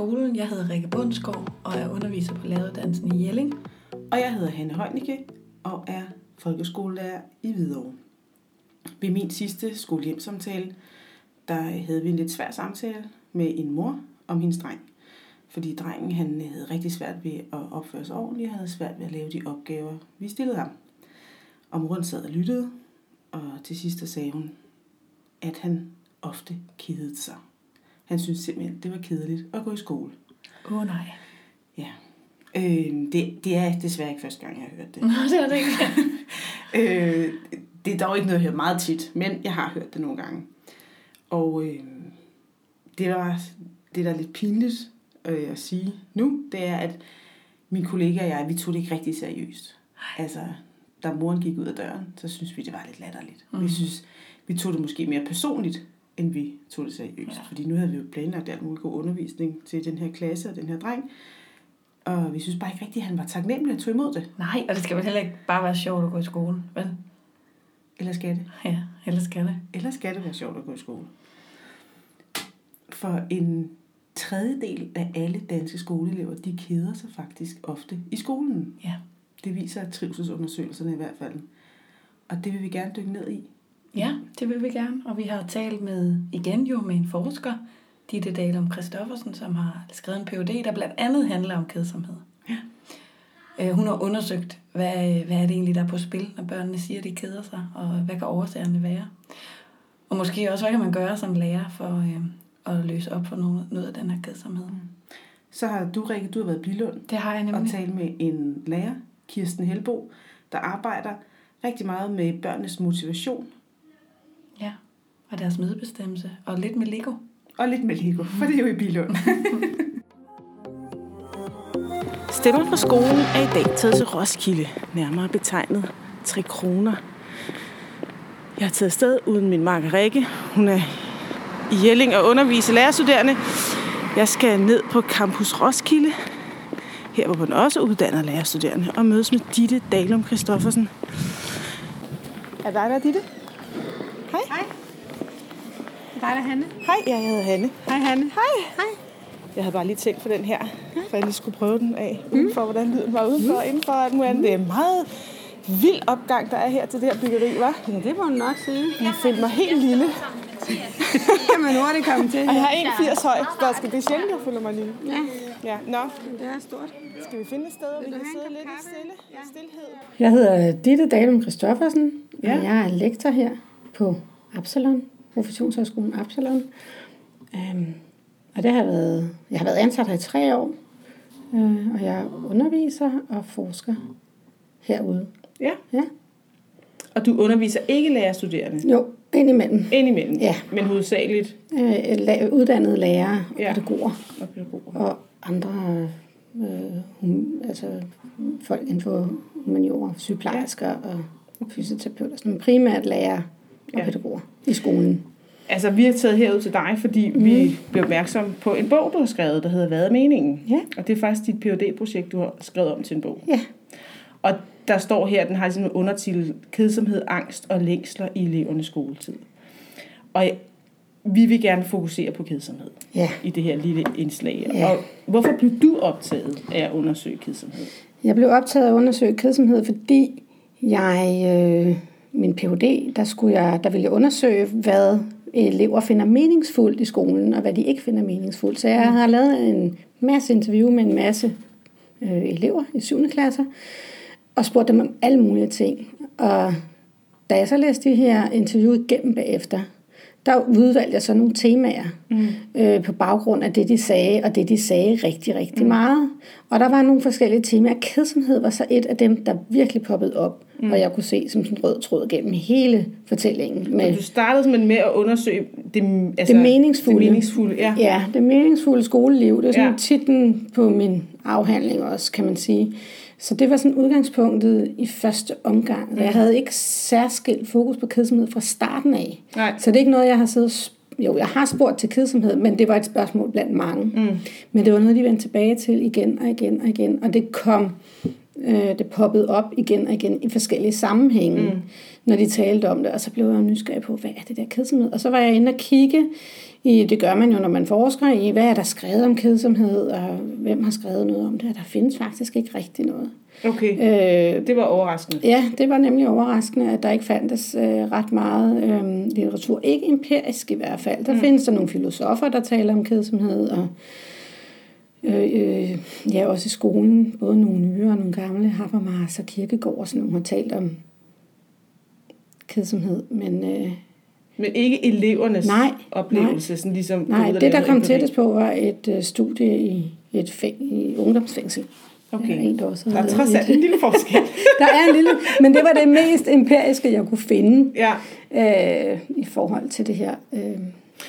skolen. Jeg hedder Rikke Bundsgaard og er underviser på læreruddannelsen i Jelling. Og jeg hedder Hanne Højnicke og er folkeskolelærer i Hvidovre. Ved min sidste skolehjemsamtale, der havde vi en lidt svær samtale med en mor om hendes dreng. Fordi drengen han havde rigtig svært ved at opføre sig ordentligt og havde svært ved at lave de opgaver, vi stillede ham. Og moren sad og lyttede, og til sidst sagde hun, at han ofte kedede sig. Han syntes simpelthen, det var kedeligt at gå i skole. Åh oh, nej. Ja. Øh, det, det er desværre ikke første gang, jeg har hørt det. Nå, det er det ikke. øh, det er dog ikke noget, jeg hører meget tit, men jeg har hørt det nogle gange. Og øh, det, var, det, der er lidt pinligt øh, at sige nu, det er, at min kollega og jeg, vi tog det ikke rigtig seriøst. Altså, da moren gik ud af døren, så synes vi, det var lidt latterligt. Mm. Vi synes, vi tog det måske mere personligt, end vi tog det seriøst. Ja. Fordi nu havde vi jo planlagt alt muligt god undervisning til den her klasse og den her dreng. Og vi synes bare ikke rigtigt, at han var taknemmelig at tage imod det. Nej, og det skal vel heller ikke bare være sjovt at gå i skole, vel? Eller skal det? Ja, eller skal det. Eller skal det være sjovt at gå i skole? For en tredjedel af alle danske skoleelever, de keder sig faktisk ofte i skolen. Ja. Det viser trivselsundersøgelserne i hvert fald. Og det vil vi gerne dykke ned i. Ja, det vil vi gerne. Og vi har talt med, igen jo med en forsker, Ditte Dahlum Christoffersen, som har skrevet en PhD, der blandt andet handler om kedsomhed. Ja. Øh, hun har undersøgt, hvad, hvad er det egentlig, der er på spil, når børnene siger, at de keder sig, og hvad kan årsagerne være. Og måske også, hvad kan man gøre som lærer for øh, at løse op for noget, noget af den her kedsomhed. Mm. Så har du, Rikke, du har været i Bilund. Det har jeg nemlig. Og talt med en lærer, Kirsten Helbo, der arbejder rigtig meget med børnenes motivation. Og deres medbestemmelse. Og lidt med Lego. Og lidt med Lego, for det er jo i Bilund. Stemmer fra skolen er i dag taget til Roskilde, nærmere betegnet 3 kroner. Jeg har taget afsted uden min marker Rikke. Hun er i Jelling og underviser lærerstuderende. Jeg skal ned på Campus Roskilde, her hvor man også uddanner lærerstuderende, og mødes med Ditte Dalum Christoffersen. Er dig der, Ditte? Hej. Hej. Det er dig, der Hanne. Hej, jeg hedder Hanne. Hej, Hanne. Hej. Hej. Jeg havde bare lige tænkt for den her, for jeg lige skulle prøve den af, mm. for hvordan lyden var udenfor og indenfor. Alt muligt. andet. Det er en meget vild opgang, der er her til det her byggeri, hva'? Ja, det må du nok sige. Jeg følte mig helt lille. Det kan man hurtigt komme til. Og jeg har 1,80 høj. Der skal det er sjældent, jeg føler mig lille. Ja, Ja, nå. det er stort. Skal vi finde et sted, hvor vi kan sidde lidt i stille, Ja. stillhed? Jeg hedder Ditte Dalum Christoffersen, Ja. og jeg er lektor her på Absalon, Professionshøjskolen Absalon. Um, og det har været, jeg har været ansat her i tre år, uh, og jeg underviser og forsker herude. Ja. Ja. Og du underviser ikke lærerstuderende? Jo, indimellem. Indimellem? Ja. Men hovedsageligt la- uddannede lærere og Ja. pædagoger og pædagoger. og andre uh, hum, altså folk inden for humaniora, sygeplejersker og fysioterapeuter, men primært lærere og Ja. pædagoger i skolen. Altså, vi har taget herud til dig, fordi mm. vi blev opmærksom på en bog, du har skrevet, der hedder Hvad er meningen? Ja. Og det er faktisk dit phd projekt du har skrevet om til en bog. Ja. Og der står her, den har sådan en undertitel, kedsomhed, angst og længsler i elevernes skoletid. Og vi vil gerne fokusere på kedsomhed Ja. i det her lille indslag. Ja. Og hvorfor blev du optaget af at undersøge kedsomhed? Jeg blev optaget af at undersøge kedsomhed, fordi jeg, øh, min Ph.D., der, skulle jeg, der ville jeg undersøge, hvad elever finder meningsfuldt i skolen, og hvad de ikke finder meningsfuldt. Så jeg har lavet en masse interview med en masse øh, elever i 7. klasser, og spurgt dem om alle mulige ting. Og da jeg så læste de her interview igennem bagefter, der udvalgte jeg så nogle temaer mm. øh, på baggrund af det, de sagde, og det, de sagde rigtig, rigtig mm. meget. Og der var nogle forskellige temaer. Kedsomhed var så et af dem, der virkelig poppede op, mm. og jeg kunne se som sådan en rød tråd gennem hele fortællingen. Med, Du startede simpelthen med at undersøge det, altså, det meningsfulde. Det meningsfulde, ja. Ja, det meningsfulde skoleliv. Det er sådan ja. titlen på min afhandling også, kan man sige. Så det var sådan udgangspunktet i første omgang. Mm. Jeg havde ikke særskilt fokus på kedsomhed fra starten af. Nej. Så det er ikke noget, jeg har siddet... Jo, jeg har spurgt til kedsomhed, men det var et spørgsmål blandt mange. Mm. Men det var noget, de vendte tilbage til igen og igen og igen. Og det kom Øh, det poppede op igen og igen i forskellige sammenhænge, mm. når de talte om det. Og så blev jeg nysgerrig på, hvad er det der kedsomhed? Og så var jeg inde og kigge i, det gør man jo, når man forsker i, hvad er der skrevet om kedsomhed, og hvem har skrevet noget om det. Og der findes faktisk ikke rigtig noget. Okay, Øh, det var overraskende. Ja, det var nemlig overraskende, at der ikke fandtes øh, ret meget øh, litteratur. Ikke empirisk i hvert fald. Der mm. findes der nogle filosofer, der taler om kedsomhed, og øh, øh, ja, også i skolen, både nogle nye og nogle gamle, Habermas og Kierkegaard og sådan nogle har talt om kedsomhed, men øh, Men ikke elevernes Nej, oplevelse, sådan ligesom... nej, det der kom tættest på var et øh, studie i et fæng, i ungdomsfængsel. Okay. Der er en, også Der er trods alt en lille forskel. Der er en lille, men det var det mest empiriske, jeg kunne finde. ja. øh, i forhold til det her. Øh,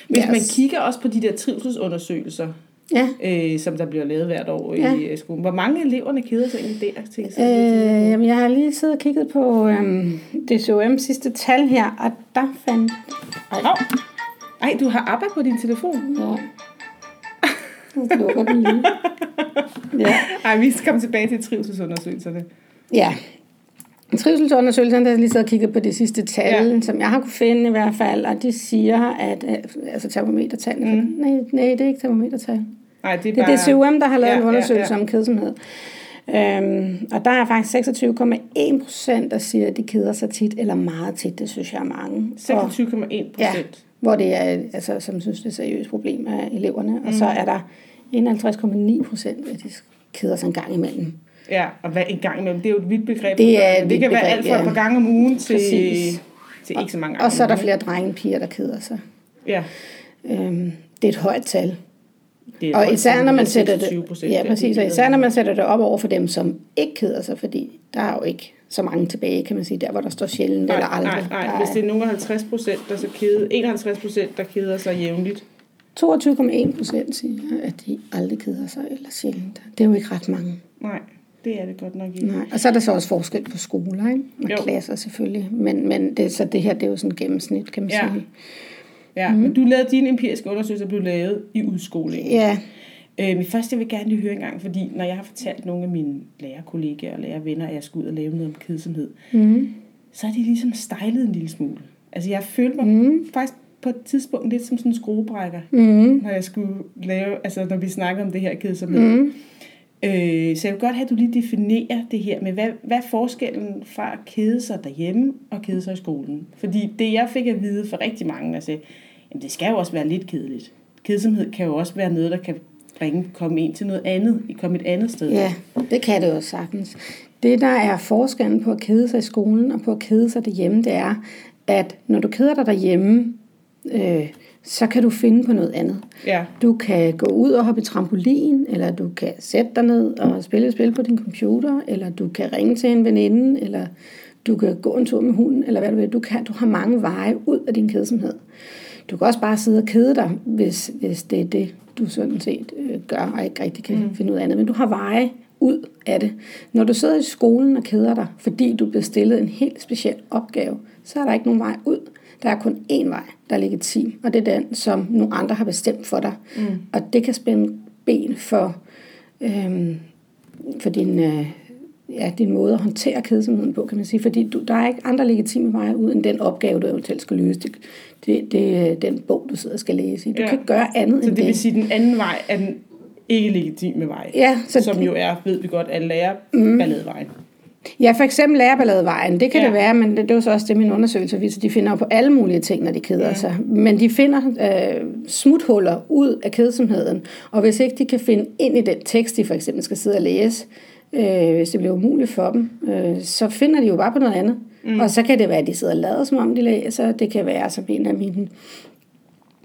Hvis ja, man kigger også på de der trivselsundersøgelser, Ja, øh, som der bliver lavet hvert år Ja. i øh, skolen. Hvor mange eleverne keder sig egentlig der? Tænker øh, jeg? jamen, jeg har lige siddet og kigget på øh, DCOM sidste tal her, og der fandt... Ej, Hov. Ej, du har ABBA på din telefon. ja. Lukker den lige. Ja. Ej, vi skal komme tilbage til trivselsundersøgelserne. ja. Trivselsundersøgelsen, der har jeg lige og kigget på det sidste tal, Ja. ja. som jeg har kunne finde i hvert fald, og de siger, at øh, altså termometertallene, mm. nej, nej, det er ikke termometertal. Nej, det er Det er. DCUM, der har lavet Ja, ja, en undersøgelse ja, ja, ja. om kedsomhed. Øhm, og der er faktisk 26,1 procent, der siger, at de keder sig tit eller meget tit. Det synes jeg er mange. Og, 26,1 ja, procent. hvor det er, altså, som synes, det er et seriøst problem af eleverne. Mm. Og så er der 51,9 procent, at de keder sig en gang imellem. Ja, og hvad en gang imellem. Det er jo et vidt begreb. Det er et det vidt kan være begreb, alt fra et ja. par gange om ugen til, Præcis. til ikke så mange gange Og så er der flere drenge end piger, der keder sig. Ja, Øhm, det er et højt tal. Det er Og især når man sætter 26 det, ja, præcis, og især når man sætter det op over for dem, som ikke keder sig, fordi der er jo ikke så mange tilbage, kan man sige, der hvor der står sjældent Nej, eller aldrig. nej, nej. Hvis det er nogen af 50 procent, der så kede, 51 procent, der keder sig jævnligt. 22,1 procent siger, at de aldrig keder sig eller sjældent. Det er jo ikke ret mange. Nej, det er det godt nok ikke. Nej. Og så er der så også forskel på skoler, ikke? Og Jo. klasser selvfølgelig. Men, men det, så det her, det er jo sådan et gennemsnit, kan man Ja. sige. Ja, mm. men du lavede dine empiriske undersøgelser, blev lavet i udskolingen. Ja, Øh, men først jeg vil gerne lige høre en gang, fordi når jeg har fortalt nogle af mine lærerkollegaer og lærervenner, at jeg skulle ud og lave noget om kedsomhed, mm. så er de ligesom stejlet en lille smule. Altså jeg følte mig mm. faktisk på et tidspunkt lidt som sådan en skruebrækker, Mm. når jeg skulle lave, altså når vi snakker om det her kedsomhed. Mm. Øh, så jeg vil godt have, at du lige definerer det her med, hvad, hvad er forskellen fra at kede sig derhjemme og kede sig i skolen? Fordi det, jeg fik at vide for rigtig mange, altså, jamen det skal jo også være lidt kedeligt. Kedsomhed kan jo også være noget, der kan bringe, komme ind til noget andet, komme et andet sted. Ja, det kan det jo sagtens. Det, der er forskellen på at kede sig i skolen og på at kede sig derhjemme, det er, at når du keder dig derhjemme, øh, så kan du finde på noget andet. Ja. Du kan gå ud og hoppe i trampolin, eller du kan sætte dig ned og spille et spil på din computer, eller du kan ringe til en veninde, eller du kan gå en tur med hunden, eller hvad du vil. Du, kan, du har mange veje ud af din kedsomhed. Du kan også bare sidde og kede dig, hvis, hvis det er det, du sådan set øh, gør, og ikke rigtig kan mm. finde ud af andet. Men du har veje ud af det. Når du sidder i skolen og keder dig, fordi du bliver stillet en helt speciel opgave, så er der ikke nogen vej ud. Der er kun én vej, der er legitim, og det er den, som nogle andre har bestemt for dig. Mm. Og det kan spænde ben for, øhm, for din, øh, ja, din måde at håndtere kedsomheden på, kan man sige. Fordi du, der er ikke andre legitime veje ud, end den opgave, du eventuelt skal løse. Det, det, det er den bog, du sidder og skal læse. Du Ja. kan ikke gøre andet Så end det det. vil sige, at den anden vej er den ikke legitime vej. Ja, så som det- jo er, ved vi godt, at lære mm. balladevejen. Ja, for eksempel lærerballadevejen. Det kan Ja. det være, men det, det var så også det, min undersøgelse viser. De finder jo på alle mulige ting, når de keder ja. sig. Men de finder øh, smuthuller ud af kedsomheden. Og hvis ikke de kan finde ind i den tekst, de for eksempel skal sidde og læse, øh, hvis det bliver umuligt for dem, øh, så finder de jo bare på noget andet. Mm. Og så kan det være, at de sidder og lader, som om de læser. Det kan være, som en af mine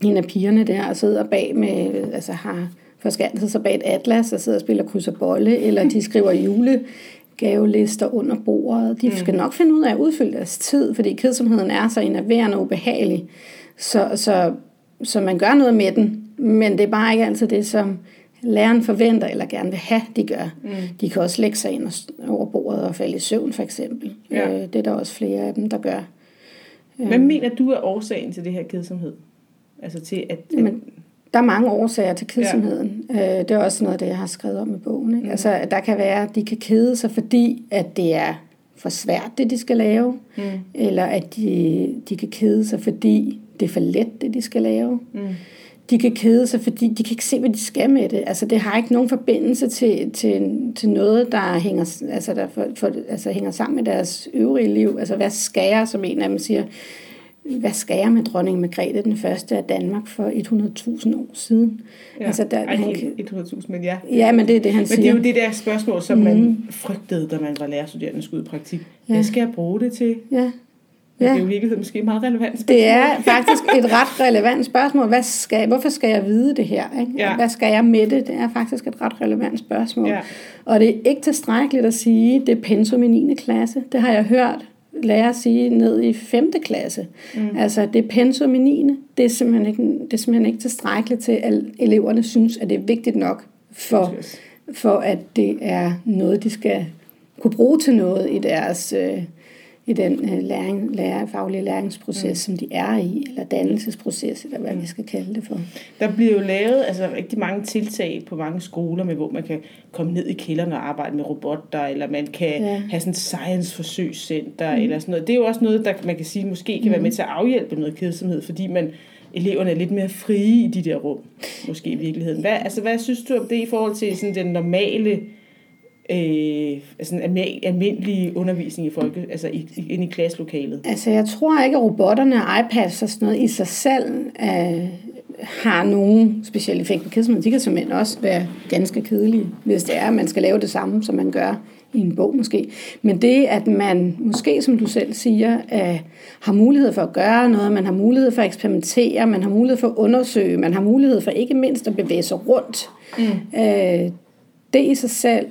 en af pigerne der og sidder bag med, altså har forskanset sig bag et atlas og sidder og spiller kryds og bolle, eller de skriver julegavelister under bordet. De skal nok finde ud af at udfylde deres tid, fordi kedsomheden er så enerverende og ubehagelig. Så, så, så man gør noget med den, men det er bare ikke altid det, som læreren forventer eller gerne vil have, de gør. Mm. De kan også lægge sig ind over bordet og falde i søvn, for eksempel. Ja. Øh, det er der også flere af dem, der gør. Hvad mener du er årsagen til det her kedsomhed? Altså til at... at Men der er mange årsager til kedsomheden. Ja. Øh, det er også noget af det, jeg har skrevet om i bogen. Ikke? Mm. Altså, der kan være, at de kan kede sig, fordi at det er for svært, det de skal lave. Mm. Eller at de, de kan kede sig, fordi det er for let, det de skal lave. Mm. De kan kede sig, fordi de kan ikke se, hvad de skal med det. Altså, det har ikke nogen forbindelse til, til, til noget, der hænger, altså, der for, for, altså, hænger sammen med deres øvrige liv. Altså, hvad skal jeg, som en af dem siger, hvad skal jeg med dronning Margrethe den første af Danmark for 100.000 år siden? Ja, altså, der, Ej, han, 100.000, men ja. Ja, men det er det, han men siger. Men det er jo det der spørgsmål, som mm. man frygtede, da man var lærerstuderende skulle ud i praktik. Ja. Hvad skal jeg bruge det til? Ja. Ja. Det er jo i virkeligheden måske meget relevant spørgsmål. Det er faktisk et ret relevant spørgsmål. Hvad skal, hvorfor skal jeg vide det her? Ikke? Ja. Hvad skal jeg med det? Det er faktisk et ret relevant spørgsmål. Ja. Og det er ikke tilstrækkeligt at sige, det er pensum i 9. klasse. Det har jeg hørt lære at sige ned i 5. klasse. Mm. Altså, det pensum i 9. Det er, simpelthen ikke, det er simpelthen ikke tilstrækkeligt til, at eleverne synes, at det er vigtigt nok for, for at det er noget, de skal kunne bruge til noget i deres... Øh, i den øh, læring, lærer, faglige læringsproces, mm. som de er i, eller dannelsesproces, eller hvad vi skal kalde det for. Der bliver jo lavet altså, rigtig mange tiltag på mange skoler, med hvor man kan komme ned i kælderen og arbejde med robotter, eller man kan ja. have sådan et science-forsøgscenter, mm. eller sådan noget. Det er jo også noget, der man kan sige, måske kan mm. være med til at afhjælpe noget kedsomhed, fordi man eleverne er lidt mere frie i de der rum, måske i virkeligheden. Hvad, altså, hvad synes du om det i forhold til sådan den normale øh, altså almindelig undervisning i folke, altså i, i, inde i klasselokalet? Altså jeg tror ikke, at robotterne og iPads og sådan noget i sig selv øh, har nogen speciel effekt på kedsomhed. De kan simpelthen også være ganske kedelige, hvis det er, at man skal lave det samme, som man gør i en bog måske. Men det, at man måske, som du selv siger, øh, har mulighed for at gøre noget, man har mulighed for at eksperimentere, man har mulighed for at undersøge, man har mulighed for ikke mindst at bevæge sig rundt. Mm. Øh, det i sig selv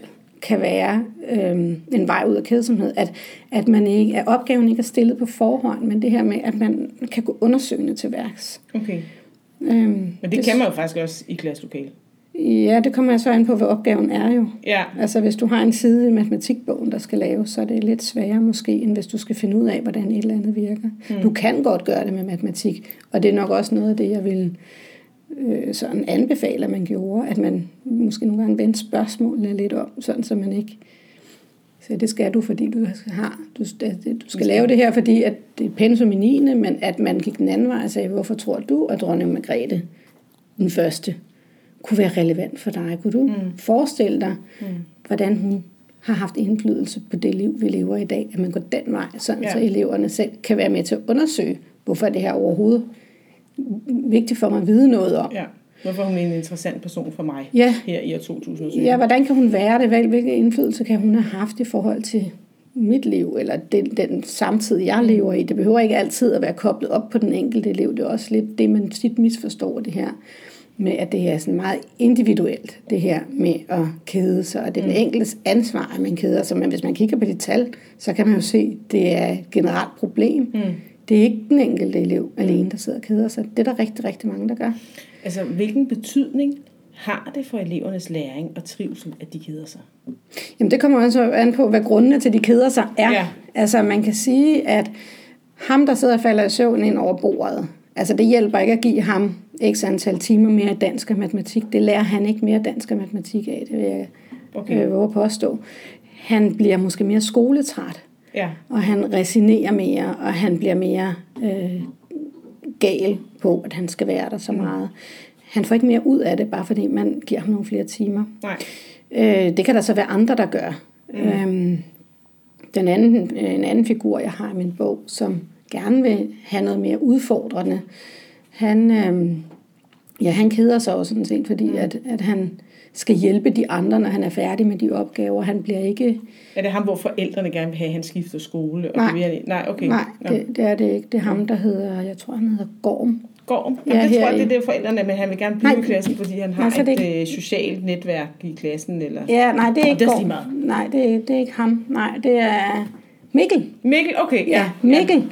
kan være øh, en vej ud af kedsomhed, at, at, man ikke, at opgaven ikke er stillet på forhånd, men det her med, at man kan gå undersøgende til værks. Okay. Øhm, men det, det kan man jo faktisk også i klasselokalet. Ja, det kommer jeg så an på, hvad opgaven er jo. Ja. Altså hvis du har en side i matematikbogen, der skal laves, så er det lidt sværere måske, end hvis du skal finde ud af, hvordan et eller andet virker. Mm. Du kan godt gøre det med matematik, og det er nok også noget af det, jeg vil øh, sådan anbefaler, man gjorde, at man måske nogle gange vendte spørgsmålene lidt om, sådan så man ikke så det skal du, fordi du har, du, du skal lave det her, fordi at det er pensum i 9. men at man gik den anden vej og sagde, hvorfor tror du, at dronning Margrethe, den første, kunne være relevant for dig? Kunne du mm. forestille dig, mm. hvordan hun har haft indflydelse på det liv, vi lever i dag, at man går den vej, sådan ja. så eleverne selv kan være med til at undersøge, hvorfor det her overhovedet vigtigt for mig at vide noget om. Ja. Hvorfor er hun en interessant person for mig ja. her i år 2007? Ja, hvordan kan hun være det? Hvilken indflydelse kan hun have haft i forhold til mit liv, eller den, den samtid, jeg lever i? Det behøver ikke altid at være koblet op på den enkelte liv. Det er også lidt det, man tit misforstår det her med, at det er sådan meget individuelt, det her med at kede sig. Og det er den mm. enkeltes ansvar, at man keder sig. Men hvis man kigger på de tal, så kan man jo se, at det er et generelt problem. Mm det er ikke den enkelte elev alene, der sidder og keder sig. Det er der rigtig, rigtig mange, der gør. Altså, hvilken betydning har det for elevernes læring og trivsel, at de keder sig? Jamen, det kommer også an på, hvad grundene til, at de keder sig er. Ja. Altså, man kan sige, at ham, der sidder og falder i søvn ind over bordet, altså det hjælper ikke at give ham x antal timer mere dansk og matematik. Det lærer han ikke mere dansk og matematik af, det vil jeg okay. øh, våge påstå. Han bliver måske mere skoletræt. Ja. Og han resinerer mere, og han bliver mere øh, gal på, at han skal være der så mm. meget. Han får ikke mere ud af det, bare fordi man giver ham nogle flere timer. Nej. Øh, det kan der så være andre, der gør. Mm. Øhm, den anden, en anden figur, jeg har i min bog, som gerne vil have noget mere udfordrende, han, øh, ja, han keder sig også sådan set, fordi mm. at, at han skal hjælpe de andre, når han er færdig med de opgaver. Han bliver ikke... Er det ham, hvor forældrene gerne vil have, at han skifter skole? Og nej, bliver... nej, okay. nej det, det, er det ikke. Det er ham, der hedder, jeg tror, han hedder Gorm. Gorm? Jamen, ja, det tror jeg, det er det forældrene, men han vil gerne blive nej, i klassen, fordi han har nej, et ikke... Øh, socialt netværk i klassen. Eller... Ja, nej, det er ikke Gorm. Nej, det er, det er ikke ham. Nej, det er Mikkel. Mikkel, okay. Ja, ja Mikkel.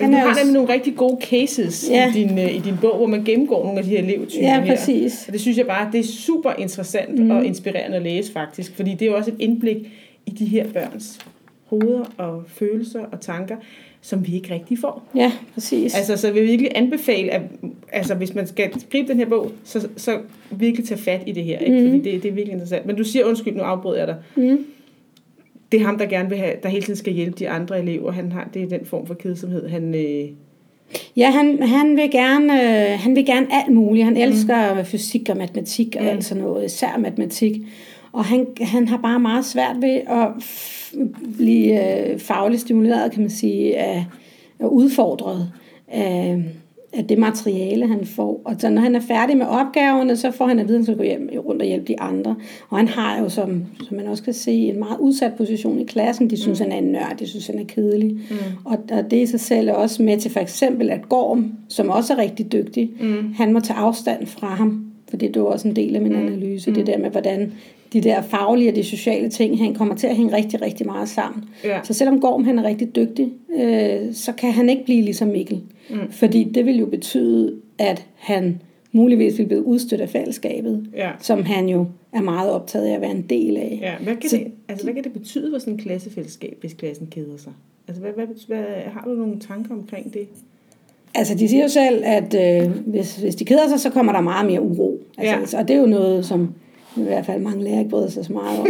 Han du har nemlig nogle rigtig gode cases ja. i, din, uh, i din bog, hvor man gennemgår nogle af de her elevtyper ja, præcis. her. Og det synes jeg bare, det er super interessant mm. og inspirerende at læse faktisk, fordi det er jo også et indblik i de her børns hoveder og følelser og tanker, som vi ikke rigtig får. Ja, præcis. Altså, så vil jeg virkelig anbefale, at altså, hvis man skal gribe den her bog, så, så virkelig tage fat i det her, ikke? Mhm. fordi det, det er virkelig interessant. Men du siger, undskyld, nu afbryder jeg dig. Mm. Det er ham, der gerne vil have, der hele tiden skal hjælpe de andre elever. Han har, det er den form for kedsomhed, han... Øh, Ja, han, han, vil gerne, øh, han vil gerne alt muligt. Han elsker mm. fysik og matematik og Mm. alt sådan noget, især matematik. Og han, han har bare meget svært ved at blive øh, fagligt stimuleret, kan man sige, af, og udfordret af, af det materiale, han får. Og så når han er færdig med opgaverne, så får han at vide, at han skal gå hjem rundt og hjælpe de andre. Og han har jo, som, som man også kan se, en meget udsat position i klassen. De synes, mm. han er en nørd, de synes, han er kedelig. Mm. Og, og det i sig selv er også med til for eksempel, at Gorm, som også er rigtig dygtig, mm. han må tage afstand fra ham. For det er jo også en del af min mm. analyse, mm. det der med, hvordan de der faglige og de sociale ting, han kommer til at hænge rigtig, rigtig meget sammen. Ja. Så selvom Gorm han er rigtig dygtig, øh, så kan han ikke blive ligesom Mikkel. Mm. Fordi det vil jo betyde, at han muligvis vil blive udstødt af fællesskabet, Ja. som han jo er meget optaget af at være en del af. ja, hvad, kan Så- det, altså, hvad kan det betyde for sådan en klassefællesskab, hvis klassen keder sig? Altså, hvad, hvad, hvad, har du nogle tanker omkring det? Altså, de siger jo selv, at øh, hvis, hvis de keder sig, så kommer der meget mere uro. Altså, Ja. Og det er jo noget, som i hvert fald mange lærere ikke bryder sig så meget om.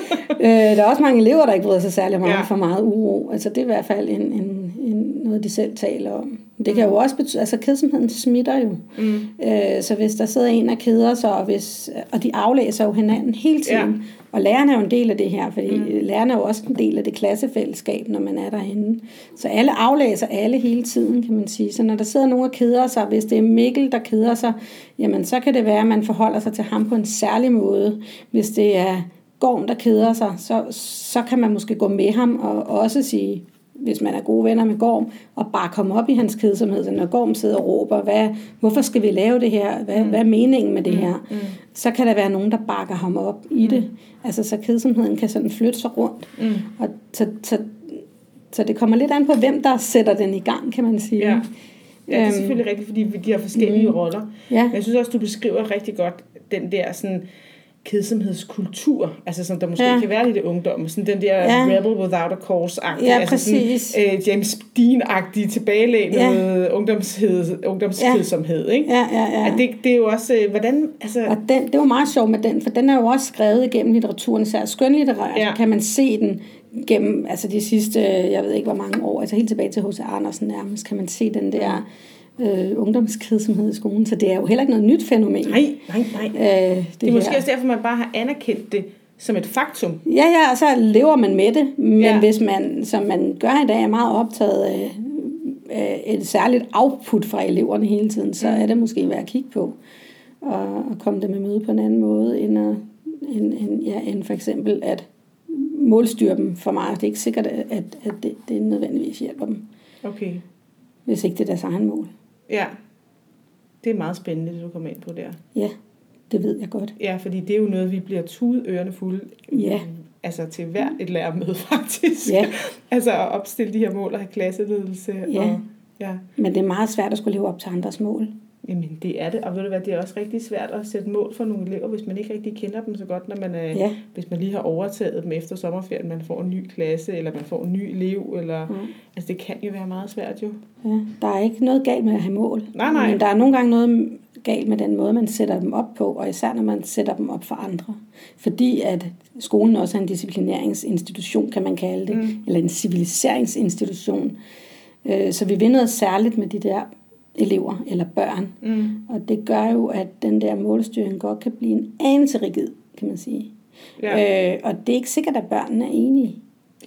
øh, der er også mange elever, der ikke bryder sig særlig meget ja. for meget uro. Altså, det er i hvert fald en, en, en, noget, de selv taler om. Det kan jo også betyde, altså kedsomheden smitter jo. Mm. Øh, så hvis der sidder en og keder sig, og, hvis, og de aflæser jo hinanden hele tiden, Ja. ja. og lærerne er jo en del af det her, fordi mm. lærerne er jo også en del af det klassefællesskab, når man er derinde. Så alle aflæser alle hele tiden, kan man sige. Så når der sidder nogen og keder sig, hvis det er Mikkel, der keder sig, jamen så kan det være, at man forholder sig til ham på en særlig måde. Hvis det er Gorm, der keder sig, så, så kan man måske gå med ham og også sige, hvis man er gode venner med Gorm, og bare komme op i hans kedsomhed. Så når Gorm sidder og råber, hvad, hvorfor skal vi lave det her? Hvad, mm. hvad er meningen med det her? Mm. Så kan der være nogen, der bakker ham op i det. Altså, så kedsomheden kan sådan flytte sig rundt. Mm. Og så, så, så det kommer lidt an på, hvem der sætter den i gang, kan man sige. Ja. Ja, det er Øhm, selvfølgelig rigtigt, fordi de har forskellige mm. roller. Ja. Men jeg synes også, du beskriver rigtig godt den der sådan kedsomhedskultur, altså som der måske ja. Ja. kan være lidt i ungdommen, sådan den der ja. Ja. rebel without a cause-agtige, Ja, altså præcis. sådan, øh, James Dean-agtige tilbagelænet ja. ungdomshed, ungdomskedsomhed, ikke? Ja, ja, ja. At det, det er jo også, øh, hvordan, altså, Og den, det var meget sjovt med den, for den er jo også skrevet igennem litteraturen, især skønlitterært, Ja. ja. kan man se den gennem altså de sidste, jeg ved ikke hvor mange år, altså helt tilbage til H.C. Andersen nærmest, kan man se den der øh, ungdomskedsomhed i skolen. Så det er jo heller ikke noget nyt fænomen. nej, nej, nej. Øh, det, Det er måske her. også derfor, man bare har anerkendt det som et faktum. Ja, ja, og så lever man med det. Men Ja. hvis man, som man gør i dag, er meget optaget af, et særligt output fra eleverne hele tiden, så er det måske værd at kigge på. Og, og komme dem i møde på en anden måde, end, at, end, end, ja, end for eksempel at målstyre dem for meget. Det er ikke sikkert, at, at det, det nødvendigvis hjælper dem, Okay, hvis ikke det er deres egen mål. Ja. Det er meget spændende, det du kommer ind på der. Ja, det ved jeg godt. Ja, fordi det er jo noget, vi bliver tudet ørerne fulde. Ja. Altså til hver et lærermøde, faktisk. Ja. altså at opstille de her mål og have klasseledelse. Ja. Og, ja. Men det er meget svært at skulle leve op til andres mål. Jamen, det er det. Og ved du hvad, det er også rigtig svært at sætte mål for nogle elever, hvis man ikke rigtig kender dem så godt, når man er, Ja. hvis man lige har overtaget dem efter sommerferien, man får en ny klasse, eller man får en ny elev, eller, Mm. altså det kan jo være meget svært jo. Ja, der er ikke noget galt med at have mål. Nej, nej. Men der er nogle gange noget galt med den måde, man sætter dem op på, og især når man sætter dem op for andre. Fordi at skolen også er en disciplineringsinstitution, kan man kalde det, Mm. mm. eller en civiliseringsinstitution. Øh, Så vi vil noget særligt med de der elever eller børn. Mm. Og det gør jo, at den der målstyring godt kan blive en anelse rigid, kan man sige. Ja. Øh, og det er ikke sikkert, at børnene er enige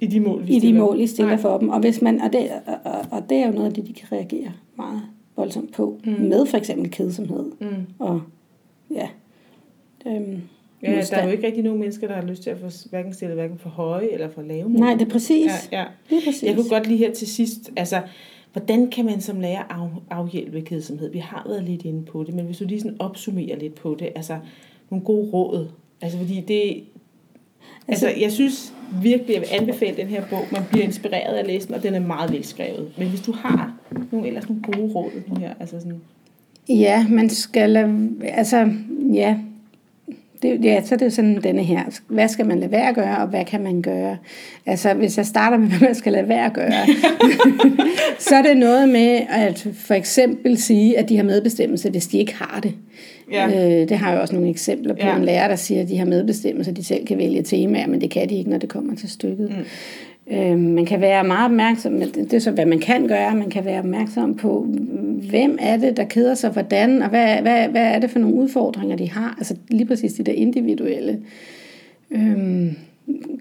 I de mål, vi i de stiller. mål, I stiller Nej. for dem. Og, hvis man, og, det, og, og, det er jo noget af det, de kan reagere meget voldsomt på. Mm. Med for eksempel kedsomhed. Mm. Og ja, øhm, Ja, der er jo ikke rigtig nogen mennesker, der har lyst til at få hverken stille hverken for høje eller for lave mål. Nej, det er præcis. Ja, ja. Det er præcis. Jeg kunne godt lige her til sidst, altså, hvordan kan man som lærer af, afhjælpe kedsomhed? Vi har været lidt inde på det, men hvis du lige sådan opsummerer lidt på det, altså nogle gode råd. Altså, fordi det, altså, Altså- jeg synes virkelig, jeg vil anbefale den her bog. Man bliver inspireret af at læse den, og den er meget velskrevet. Men hvis du har nogle ellers nogle gode råd nu her, altså sådan, Ja, man skal... Altså, ja. Det, ja, så er det sådan denne her. Hvad skal man lade være at gøre, og hvad kan man gøre? Altså, hvis jeg starter med, hvad man skal lade være at gøre, så er det noget med at for eksempel sige, at de har medbestemmelse, hvis de ikke har det. Ja. Øh, det har jeg også nogle eksempler på. Ja. En lærer, der siger, at de har medbestemmelse, de selv kan vælge temaer, men det kan de ikke, når det kommer til stykket. Mm. Øh, man kan være meget opmærksom, det er så, hvad man kan gøre. Man kan være opmærksom på, hvem er det, der keder sig, hvordan, og hvad, hvad, hvad er det for nogle udfordringer, de har. Altså lige præcis de der individuelle øhm,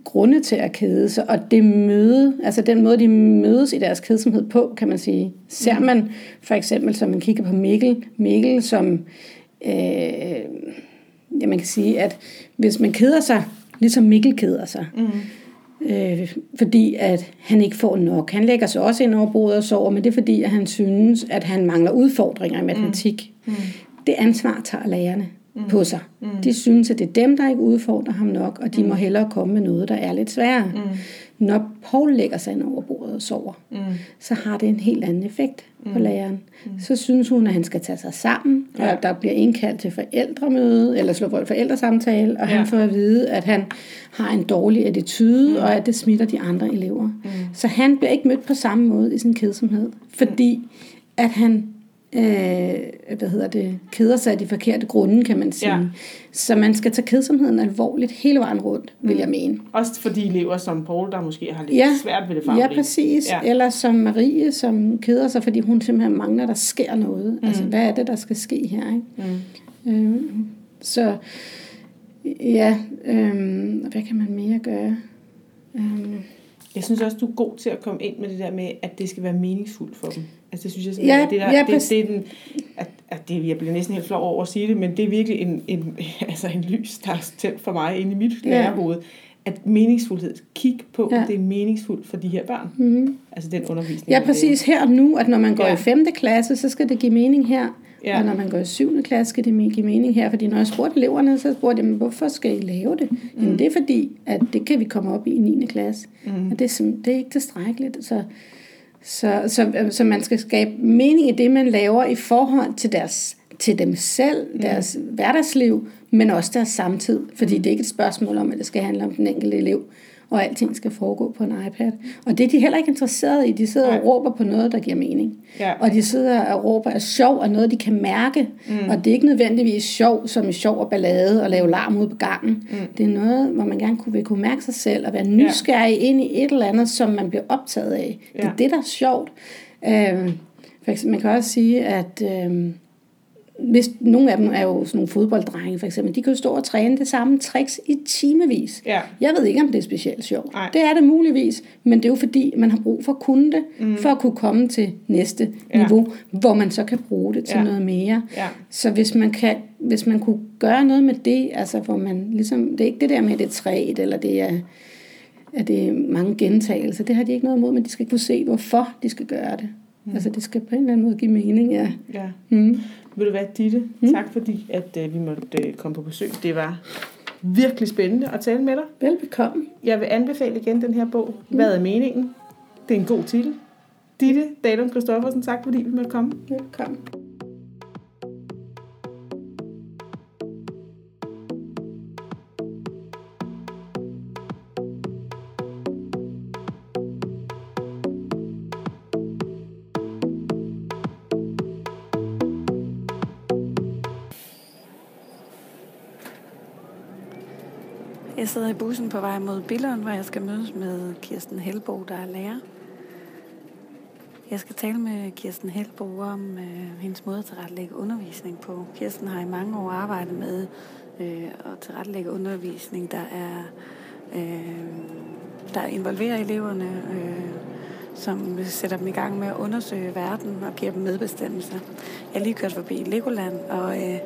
grunde til at kede sig, og det møde, altså den måde, de mødes i deres kedsomhed på, kan man sige. Ser man for eksempel, som man kigger på Mikkel, Mikkel som, øh, ja, man kan sige, at hvis man keder sig, ligesom Mikkel keder sig, mm. Øh, fordi at han ikke får nok. Han lægger sig også ind over bordet og sover, men det er fordi, at han synes, at han mangler udfordringer i matematik. Mm. Det ansvar tager lærerne mm. på sig. Mm. De synes, at det er dem, der ikke udfordrer ham nok, og de mm. må hellere komme med noget, der er lidt sværere. Mm. Når Paul lægger sig ind over bordet og sover, mm. så har det en helt anden effekt mm. på læreren. Mm. Så synes hun, at han skal tage sig sammen, ja. og der bliver indkaldt til forældremøde, eller slå for forældresamtale, og ja. han får at vide, at han har en dårlig attitude, mm. og at det smitter de andre elever. Mm. Så han bliver ikke mødt på samme måde i sin kedsomhed, fordi at han øh, hvad hedder det, keder sig af de forkerte grunde, kan man sige. Ja. Så man skal tage kedsomheden alvorligt hele vejen rundt, vil jeg mene. Også for de elever som Paul, der måske har lidt Ja. svært ved det faglige. Ja, præcis. Ja. Eller som Marie, som keder sig, fordi hun simpelthen mangler, der sker noget. Mm. Altså, hvad er det, der skal ske her? Ikke? Mm. Øhm, så ja, øhm, hvad kan man mere gøre? Øhm, Jeg synes også, du er god til at komme ind med det der med, at det skal være meningsfuldt for dem. Altså det synes jeg Ja, simpelthen, det, der, ja, det, det er den, at, at det, jeg bliver næsten helt flov over at sige det, men det er virkelig en, en, altså en lys, der er tændt for mig inde i mit Ja. lærerhoved. At meningsfuldhed, kig på, Ja. at det er meningsfuldt for de her børn. mm. Altså den undervisning. Ja, præcis her og nu, at når man går Ja. i 5. klasse, så skal det give mening her. Ja. Og når man går i 7. klasse, skal det give mening her. Fordi når jeg spurgte eleverne, så spurgte jeg dem, hvorfor skal I lave det? Mm. Jamen det er fordi, at det kan vi komme op i i 9. klasse. Mm. Og det er, det er ikke tilstrækkeligt. Så, så, så, så man skal skabe mening i det, man laver i forhold til deres til dem selv, mm. deres hverdagsliv, men også deres samtid. Fordi det er ikke et spørgsmål om, at det skal handle om den enkelte elev, og alting skal foregå på en iPad. Og det er de heller ikke interesseret i. De sidder Nej. og råber på noget, der giver mening. Ja. Og de sidder og råber af sjov og noget, de kan mærke. Mm. Og det er ikke nødvendigvis sjov, som i sjov og ballade og lave larm ude på gangen. Mm. Det er noget, hvor man gerne kunne, vil kunne mærke sig selv og være nysgerrig ja. ind i et eller andet, som man bliver optaget af. Det Ja. er det, der er sjovt. Øh, for eksempel, man kan også sige, at øh, hvis nogle af dem er jo sådan nogle fodbolddrenge, for eksempel, de kan jo stå og træne det samme tricks i timevis. Ja. Jeg ved ikke, om det er specielt sjovt. Nej. Det er det muligvis, men det er jo fordi, man har brug for at kunne det, mm. for at kunne komme til næste Ja. niveau, hvor man så kan bruge det til ja. noget mere. Ja. Så hvis man, kan, hvis man kunne gøre noget med det, altså hvor man ligesom, det er ikke det der med, at det er træet, eller det er, at det er mange gentagelser, det har de ikke noget imod, men de skal kunne se, hvorfor de skal gøre det. Mm. Altså det skal på en eller anden måde give mening, ja. Ja. Mm. Vil du være Ditte? Mm. Tak fordi, at øh, vi måtte øh, komme på besøg. Det var virkelig spændende at tale med dig. Velbekomme. Jeg vil anbefale igen den her bog. Hvad er meningen? Det er en god titel. Ditte Dalum Christoffersen, tak fordi vi måtte komme. Velbekomme. Jeg sidder i bussen på vej mod Billund, hvor jeg skal mødes med Kirsten Helbo, der er lærer. Jeg skal tale med Kirsten Helbo om øh, hendes måde at tilrettelægge undervisning på. Kirsten har i mange år arbejdet med øh, at tilrettelægge undervisning, der er øh, der involverer eleverne, øh, som sætter dem i gang med at undersøge verden og giver dem medbestemmelse. Jeg har lige kørt forbi Legoland, og øh,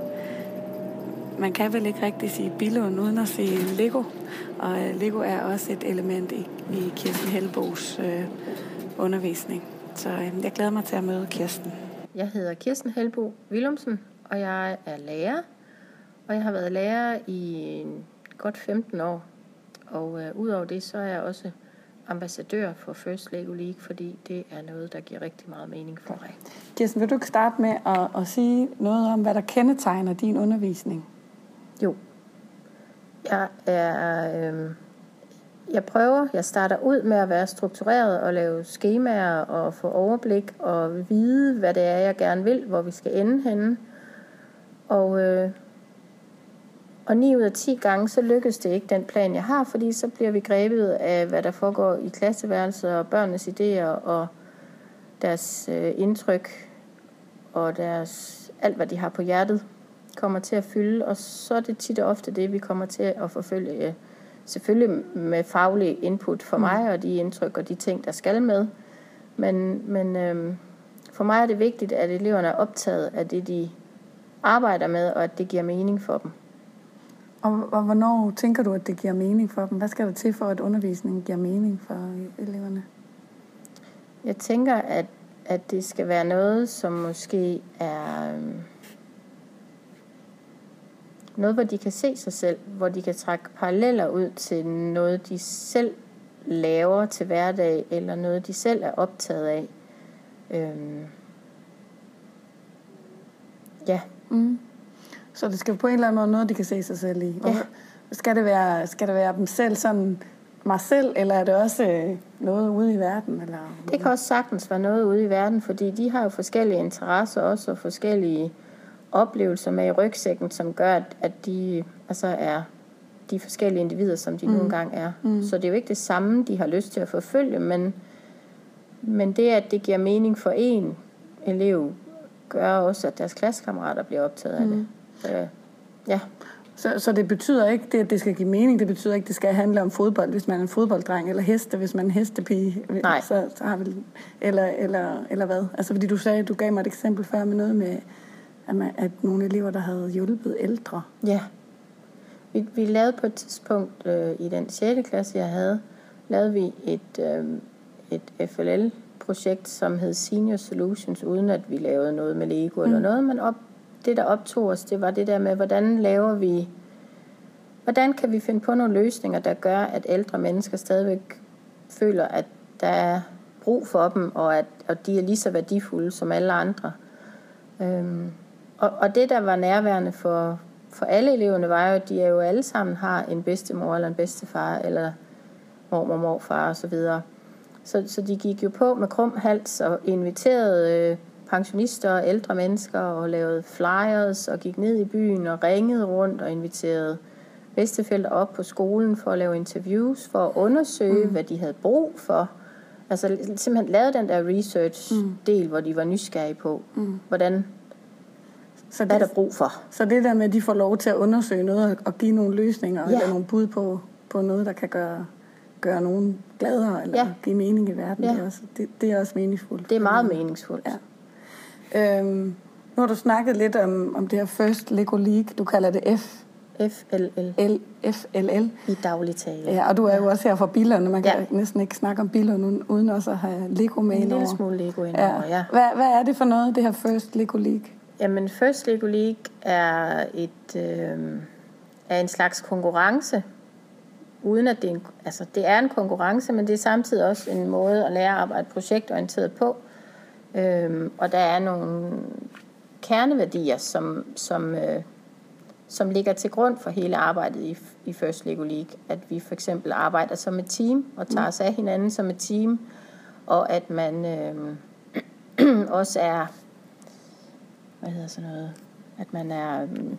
man kan vel ikke rigtig sige Billund uden at sige Lego. Og øh, Lego er også et element i, i Kirsten Helbos øh, undervisning. Så øh, jeg glæder mig til at møde Kirsten. Jeg hedder Kirsten Helbo Willumsen, og jeg er lærer. Og jeg har været lærer i godt 15 år. Og øh, udover det, så er jeg også ambassadør for First Lego League, fordi det er noget, der giver rigtig meget mening for mig. Kirsten, vil du ikke starte med at, at sige noget om, hvad der kendetegner din undervisning? Jo. Jeg er... Øh, jeg prøver, jeg starter ud med at være struktureret og lave skemaer og få overblik og vide, hvad det er, jeg gerne vil, hvor vi skal ende henne. Og, øh, og 9 ud af 10 gange, så lykkes det ikke den plan, jeg har, fordi så bliver vi grebet af, hvad der foregår i klasseværelset og børnenes idéer og deres øh, indtryk og deres, alt, hvad de har på hjertet, kommer til at fylde. Og så er det tit og ofte det, vi kommer til at forfølge. Selvfølgelig med faglig input for mig og de indtryk og de ting, der skal med. Men, men øh, for mig er det vigtigt, at eleverne er optaget af det, de arbejder med, og at det giver mening for dem. Og, og hvornår tænker du, at det giver mening for dem? Hvad skal der til for, at undervisningen giver mening for eleverne? Jeg tænker, at, at det skal være noget, som måske er øh, noget, hvor de kan se sig selv, hvor de kan trække paralleller ud til noget, de selv laver til hverdag, eller noget, de selv er optaget af. Øhm, ja. Mm. Så det skal på en eller anden måde noget, de kan se sig selv i. Ja. Skal det være, skal det være dem selv sådan mig selv, eller er det også øh, noget ude i verden? Eller? Det kan også sagtens være noget ude i verden, fordi de har jo forskellige interesser også, og forskellige oplevelser med i rygsækken, som gør, at, at de altså er de forskellige individer, som de mm. nogle gange er. Mm. Så det er jo ikke det samme, de har lyst til at forfølge, men, men det, at det giver mening for en elev, gør også, at deres klassekammerater bliver optaget af mm. det. Så, ja. Så, så det betyder ikke, det, at det skal give mening, det betyder ikke, at det skal handle om fodbold, hvis man er en fodbolddreng, eller heste, hvis man er en hestepige. Nej. Så, så har vi, eller, eller, eller hvad? Altså, fordi du sagde, du gav mig et eksempel før med noget med, at, man, at nogle elever, der havde hjulpet ældre. Ja. Vi, vi lavede på et tidspunkt øh, i den 6. klasse, jeg havde, lavede vi et, øh, et FLL-projekt, som hed Senior Solutions, uden at vi lavede noget med Lego mm. eller noget, men op, det, der optog os, det var det der med, hvordan laver vi, hvordan kan vi finde på nogle løsninger, der gør, at ældre mennesker stadigvæk føler, at der er brug for dem, og at og de er lige så værdifulde som alle andre. Øhm, og, og det, der var nærværende for, for alle eleverne, var jo, at de jo alle sammen har en bedstemor eller en bedstefar, eller mormor, morfar og så videre. Så, så de gik jo på med krum hals og inviterede øh, pensionister og ældre mennesker og lavede flyers og gik ned i byen og ringede rundt og inviterede bedsteforældre op på skolen for at lave interviews, for at undersøge, mm. hvad de havde brug for. Altså simpelthen lavede den der research-del, mm. hvor de var nysgerrige på, mm. hvordan så hvad er der brug for. Så det der med, at de får lov til at undersøge noget og give nogle løsninger, ja. eller nogle bud på, på noget, der kan gøre, gøre nogen gladere, eller ja. give mening i verden, ja. det, er også, det, det er også meningsfuldt. Det er meget meningsfuldt. Ja. Øhm, nu har du snakket lidt om, om det her First Lego League, du kalder det F. FLL. L, FLL. I daglig tale. Ja, og du er jo også her fra Billund, man kan ja. næsten ikke snakke om Billund uden også at have Lego med En lille smule Lego indover, ja. ja. Hvad, hvad er det for noget, det her First Lego League? Jamen, First Lego League er, et, øh, er en slags konkurrence, uden at det er en, altså det er en konkurrence, men det er samtidig også en måde at lære at arbejde projektorienteret på. Øhm, og der er nogle kerneværdier, som, som, øh, som ligger til grund for hele arbejdet i, i First Lego League. At vi for eksempel arbejder som et team og tager os af hinanden som et team, og at man øh, også er hvad hedder sådan noget, at man er, øh,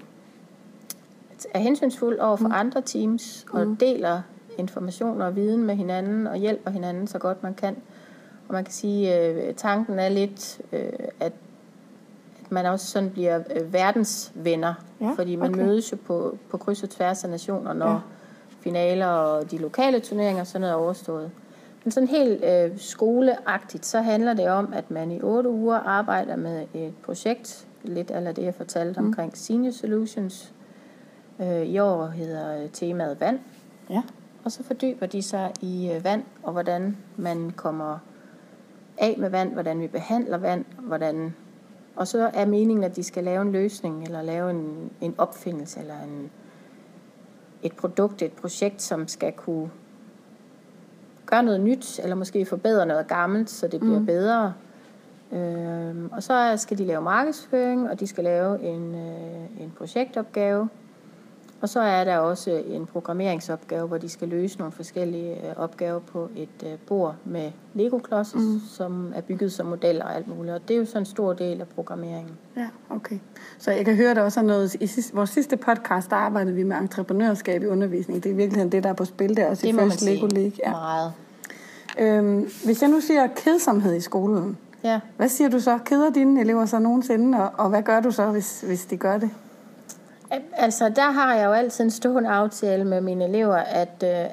er hensynsfuld over for mm. andre teams, og mm. deler informationer og viden med hinanden, og hjælper hinanden så godt man kan. Og man kan sige, at øh, tanken er lidt, øh, at, at man også sådan bliver øh, verdensvenner, ja, fordi man okay. mødes jo på, på kryds og tværs af nationer, når ja. finaler og de lokale turneringer sådan noget er overstået. Men sådan helt øh, skoleagtigt, så handler det om, at man i otte uger arbejder med et projekt, lidt af det, jeg fortalte mm. omkring Senior Solutions. Øh, I år hedder øh, temaet vand. Ja. Og så fordyber de sig i øh, vand, og hvordan man kommer af med vand, hvordan vi behandler vand, hvordan... Og så er meningen, at de skal lave en løsning, eller lave en, en opfindelse, eller en, et produkt, et projekt, som skal kunne gøre noget nyt, eller måske forbedre noget gammelt, så det bliver mm. bedre. Øhm, og så skal de lave markedsføring, og de skal lave en, øh, en projektopgave. Og så er der også en programmeringsopgave, hvor de skal løse nogle forskellige øh, opgaver på et øh, bord med Lego-klodser, mm. som er bygget som modeller og alt muligt. Og det er jo så en stor del af programmeringen. Ja, okay. Så jeg kan høre, der også er noget... I sidste, vores sidste podcast, der arbejdede vi med entreprenørskab i undervisning. Det er i virkeligheden det, der er på spil der, også Det i First. Lego League. Ja. Meget. Øhm, hvis jeg nu siger kedsomhed i skolen, Ja. hvad siger du så? Keder dine elever så nogensinde, og, og hvad gør du så, hvis, hvis de gør det? Altså, der har jeg jo altid en stående aftale med mine elever, at, øh,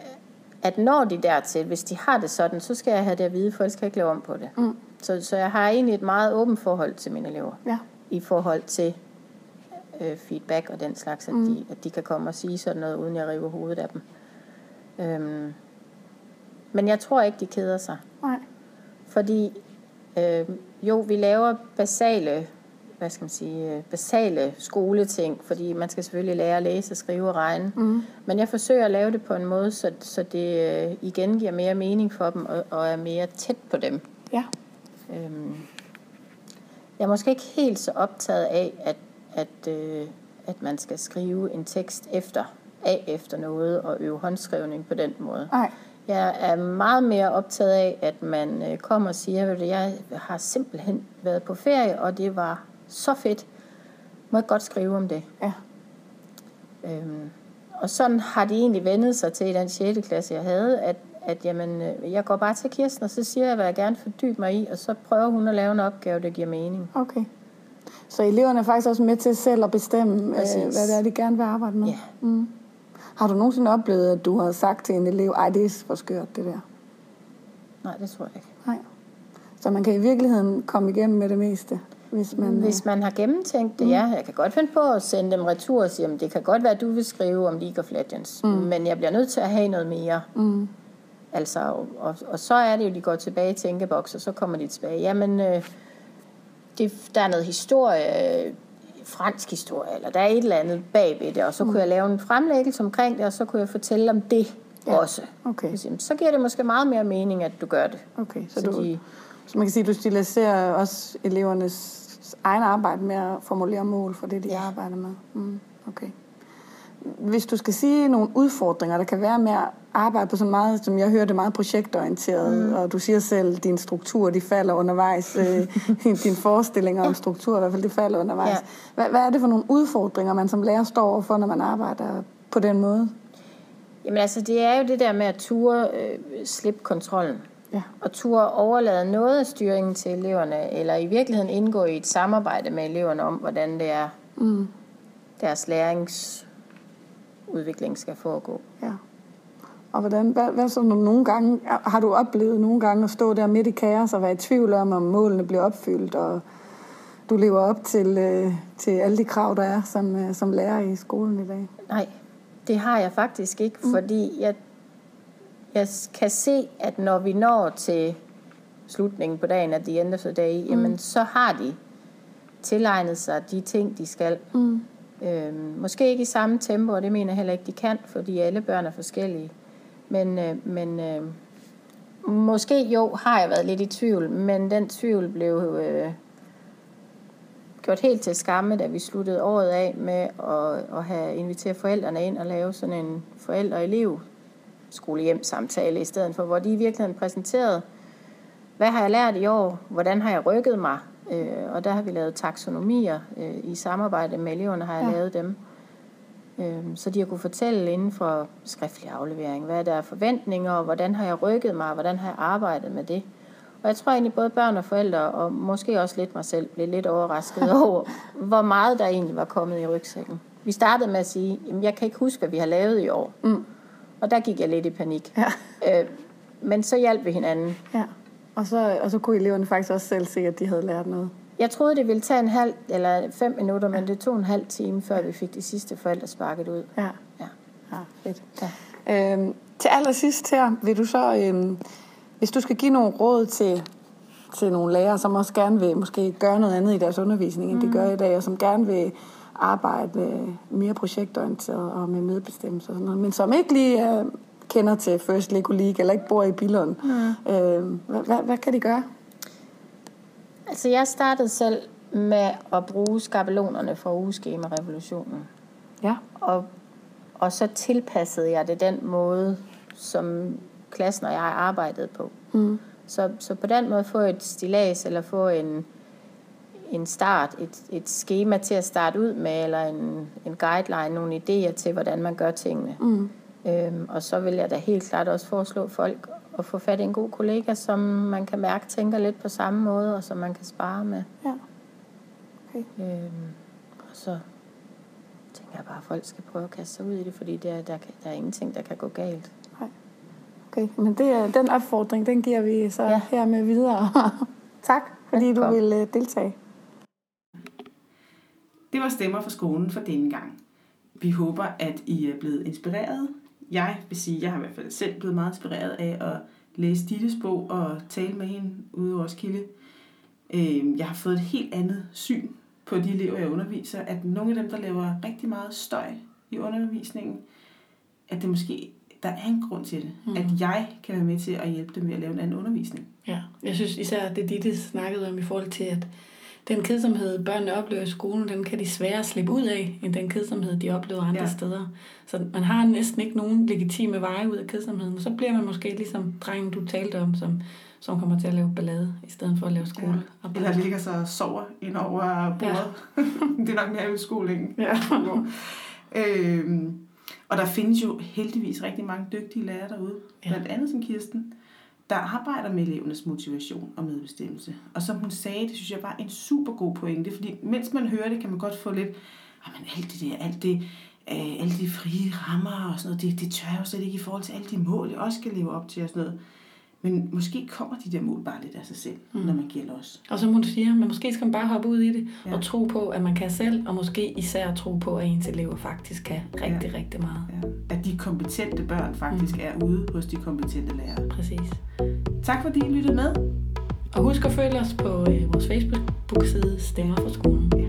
at når de dertil, hvis de har det sådan, så skal jeg have det at vide, for jeg ikke lave om på det. Mm. Så, så jeg har egentlig et meget åbent forhold til mine elever. Ja. I forhold til øh, feedback og den slags, at, mm. de, at de kan komme og sige sådan noget, uden jeg river hovedet af dem. Øhm, men jeg tror ikke, de keder sig. Nej. Fordi øh, jo, vi laver basale, hvad skal man sige, øh, basale skoleting, fordi man skal selvfølgelig lære at læse, skrive og regne. Mm. Men jeg forsøger at lave det på en måde, så, så det øh, igen giver mere mening for dem og, og er mere tæt på dem. Ja. Øhm, jeg er måske ikke helt så optaget af, at, at, øh, at man skal skrive en tekst efter, af efter noget og øve håndskrivning på den måde. Nej. Jeg er meget mere optaget af, at man øh, kommer og siger, at jeg har simpelthen været på ferie, og det var så fedt. Må jeg godt skrive om det? Ja. Øhm, og sådan har de egentlig vendet sig til i den 6. klasse, jeg havde, at, at jamen, øh, jeg går bare til Kirsten, og så siger jeg, hvad jeg gerne fordybe mig i, og så prøver hun at lave en opgave, der giver mening. Okay. Så eleverne er faktisk også med til selv at bestemme, øh, hvad det er, de gerne vil arbejde med? Ja. Mm. Har du nogensinde oplevet, at du har sagt til en elev, ej, det er for skørt, det der? Nej, det tror jeg ikke. Nej. Så man kan i virkeligheden komme igennem med det meste, hvis man... øh, Hvis man har gennemtænkt det, ja. Jeg kan godt finde på at sende dem retur og sige, at det kan godt være, at du vil skrive om League of Legends, mm. men jeg bliver nødt til at have noget mere. Mm. Altså, og, og, og så er det jo, de går tilbage i tænkeboks, og så kommer de tilbage. Jamen, øh, det, der er noget historie, fransk historie, eller der er et eller andet bagved det, og så kunne jeg lave en fremlæggelse omkring det, og så kunne jeg fortælle om det ja. også. Okay. Så, giver det måske meget mere mening, at du gør det. Okay, så, Så du, de- så man kan sige, at du stiliserer også elevernes egen arbejde med at formulere mål for det, de. Ja. arbejder med. Mm, okay. Hvis du skal sige nogle udfordringer, der kan være med at arbejde på så meget, som jeg hører det meget projektorienteret, mm. og du siger selv, at din struktur, de falder undervejs, øh, dine forestillinger om struktur i hvert fald, de falder undervejs. Ja. Hvad, hvad er det for nogle udfordringer, man som lærer står overfor, når man arbejder på den måde? Jamen altså, det er jo det der med at ture øh, slippe kontrollen. Ja. Og ture overlade noget af styringen til eleverne, eller i virkeligheden indgå i et samarbejde med eleverne om, hvordan det er, Mm. deres læringsudvikling skal foregå. Ja. Og hvordan, hvad, hvad så nogle gange, har du oplevet nogle gange at stå der midt i kaos og være i tvivl om, om målene bliver opfyldt, og du lever op til, øh, til alle de krav, der er som, øh, som lærer i skolen i dag? Nej, det har jeg faktisk ikke, mm. fordi jeg, jeg kan se, at når vi når til slutningen på dagen, at the end of the day, mm. jamen så har de tilegnet sig de ting, de skal. Mm. Øhm, måske ikke i samme tempo, og det mener jeg heller ikke, de kan, fordi alle børn er forskellige. Men, øh, men øh, måske jo har jeg været lidt i tvivl, men den tvivl blev øh, gjort helt til skamme, da vi sluttede året af med at, at have inviteret forældrene ind og lave sådan en forældre-elev skolehjem-samtale i stedet for, hvor de i virkeligheden præsenterede, hvad har jeg lært i år, hvordan har jeg rykket mig, øh, og der har vi lavet taksonomier øh, i samarbejde med eleverne, har jeg Ja. lavet dem. Øh, så de har kunne fortælle inden for skriftlig aflevering, hvad der er forventninger, og hvordan har jeg rykket mig, og hvordan har jeg arbejdet med det. Og jeg tror egentlig, både børn og forældre, og måske også lidt mig selv, blev lidt overrasket over, hvor meget der egentlig var kommet i rygsækken. Vi startede med at sige, at jeg kan ikke huske, hvad vi har lavet i år. Mm. Og der gik jeg lidt i panik. Ja. Øh, men så hjalp vi hinanden. ja. Og, så, og så kunne eleverne faktisk også selv se, at de havde lært noget. Jeg troede, det ville tage en halv eller fem minutter, men det tog en halv time, før vi fik de sidste forældre sparket ud. Ja. Ja. Ja, fedt. Ja. Øhm, til allersidst her, vil du så, øhm, hvis du skal give nogle råd til, til nogle lærere, som også gerne vil måske gøre noget andet i deres undervisning, end mm. de gør i dag, og som gerne vil arbejde mere projektorienteret og med medbestemmelse og sådan noget, men som ikke lige øh, kender til First Lego League, eller ikke bor i Billund. Mm. Øh, hvad, hvad, hvad kan de gøre? Altså, jeg startede selv med at bruge skabelonerne fra ugeskema-revolutionen. Ja. Og og så tilpassede jeg det den måde, som klassen og jeg arbejdede på. Mm. Så, så på den måde få et stilas, eller få en, en start, et, et schema til at starte ud med, eller en, en guideline, nogle idéer til, hvordan man gør tingene. Mm. Øhm, og så vil jeg da helt klart også foreslå folk at få fat i en god kollega, som man kan mærke tænker lidt på samme måde, og som man kan spare med. Ja. Okay. Øhm, og så tænker jeg bare, at folk skal prøve at kaste sig ud i det, fordi der, der, der er ingenting, der kan gå galt. Okay, men det er, den opfordring, den giver vi så ja. Her med videre. tak, fordi du Velkommen. vil øh, deltage. Det var stemmer fra skolen for denne gang. Vi håber, at I er blevet inspireret. Jeg vil sige, jeg har i hvert fald selv blevet meget inspireret af at læse Dittes bog og tale med hende ude i Roskilde. Øh, Jeg har fået et helt andet syn på de elever, jeg underviser. At nogle af dem, der laver rigtig meget støj i undervisningen, at det måske der er en grund til det. Mm. At jeg kan være med til at hjælpe dem med at lave en anden undervisning. Ja, jeg synes især, det Ditte snakkede om i forhold til, at den kedsomhed, børnene oplever i skolen, den kan de sværere slippe ud af, end den kedsomhed, de oplever andre Ja. steder. Så man har næsten ikke nogen legitime veje ud af kedsomheden. Så bliver man måske ligesom drengen, du talte om, som, som kommer til at lave ballade, i stedet for at lave skole. Ja. Eller ligger sig og sover ind over bordet. Ja. det er nok mere udskolingen. Ja. øhm, og der findes jo heldigvis rigtig mange dygtige lærere derude. Ja. Blandt andet som Kirsten, der arbejder med elevernes motivation og medbestemmelse. Og som hun sagde, det synes jeg var en super god pointe, fordi mens man hører det, kan man godt få lidt, jamen alt det der, alt det, øh, alle de frie rammer og sådan noget, det, det tør jeg jo slet ikke i forhold til alle de mål, jeg også skal leve op til og sådan noget. Men måske kommer de der mål bare lidt af sig selv, mm. når man giver los. Og som hun siger, men måske skal man bare hoppe ud i det, Ja. og tro på, at man kan selv, og måske især tro på, at ens elever faktisk kan rigtig, Ja. rigtig meget. Ja. At de kompetente børn faktisk mm. er ude hos de kompetente lærere. Præcis. Tak fordi I lyttede med. Og husk at følge os på øh, vores Facebook-side Stemmer fra skolen. Ja.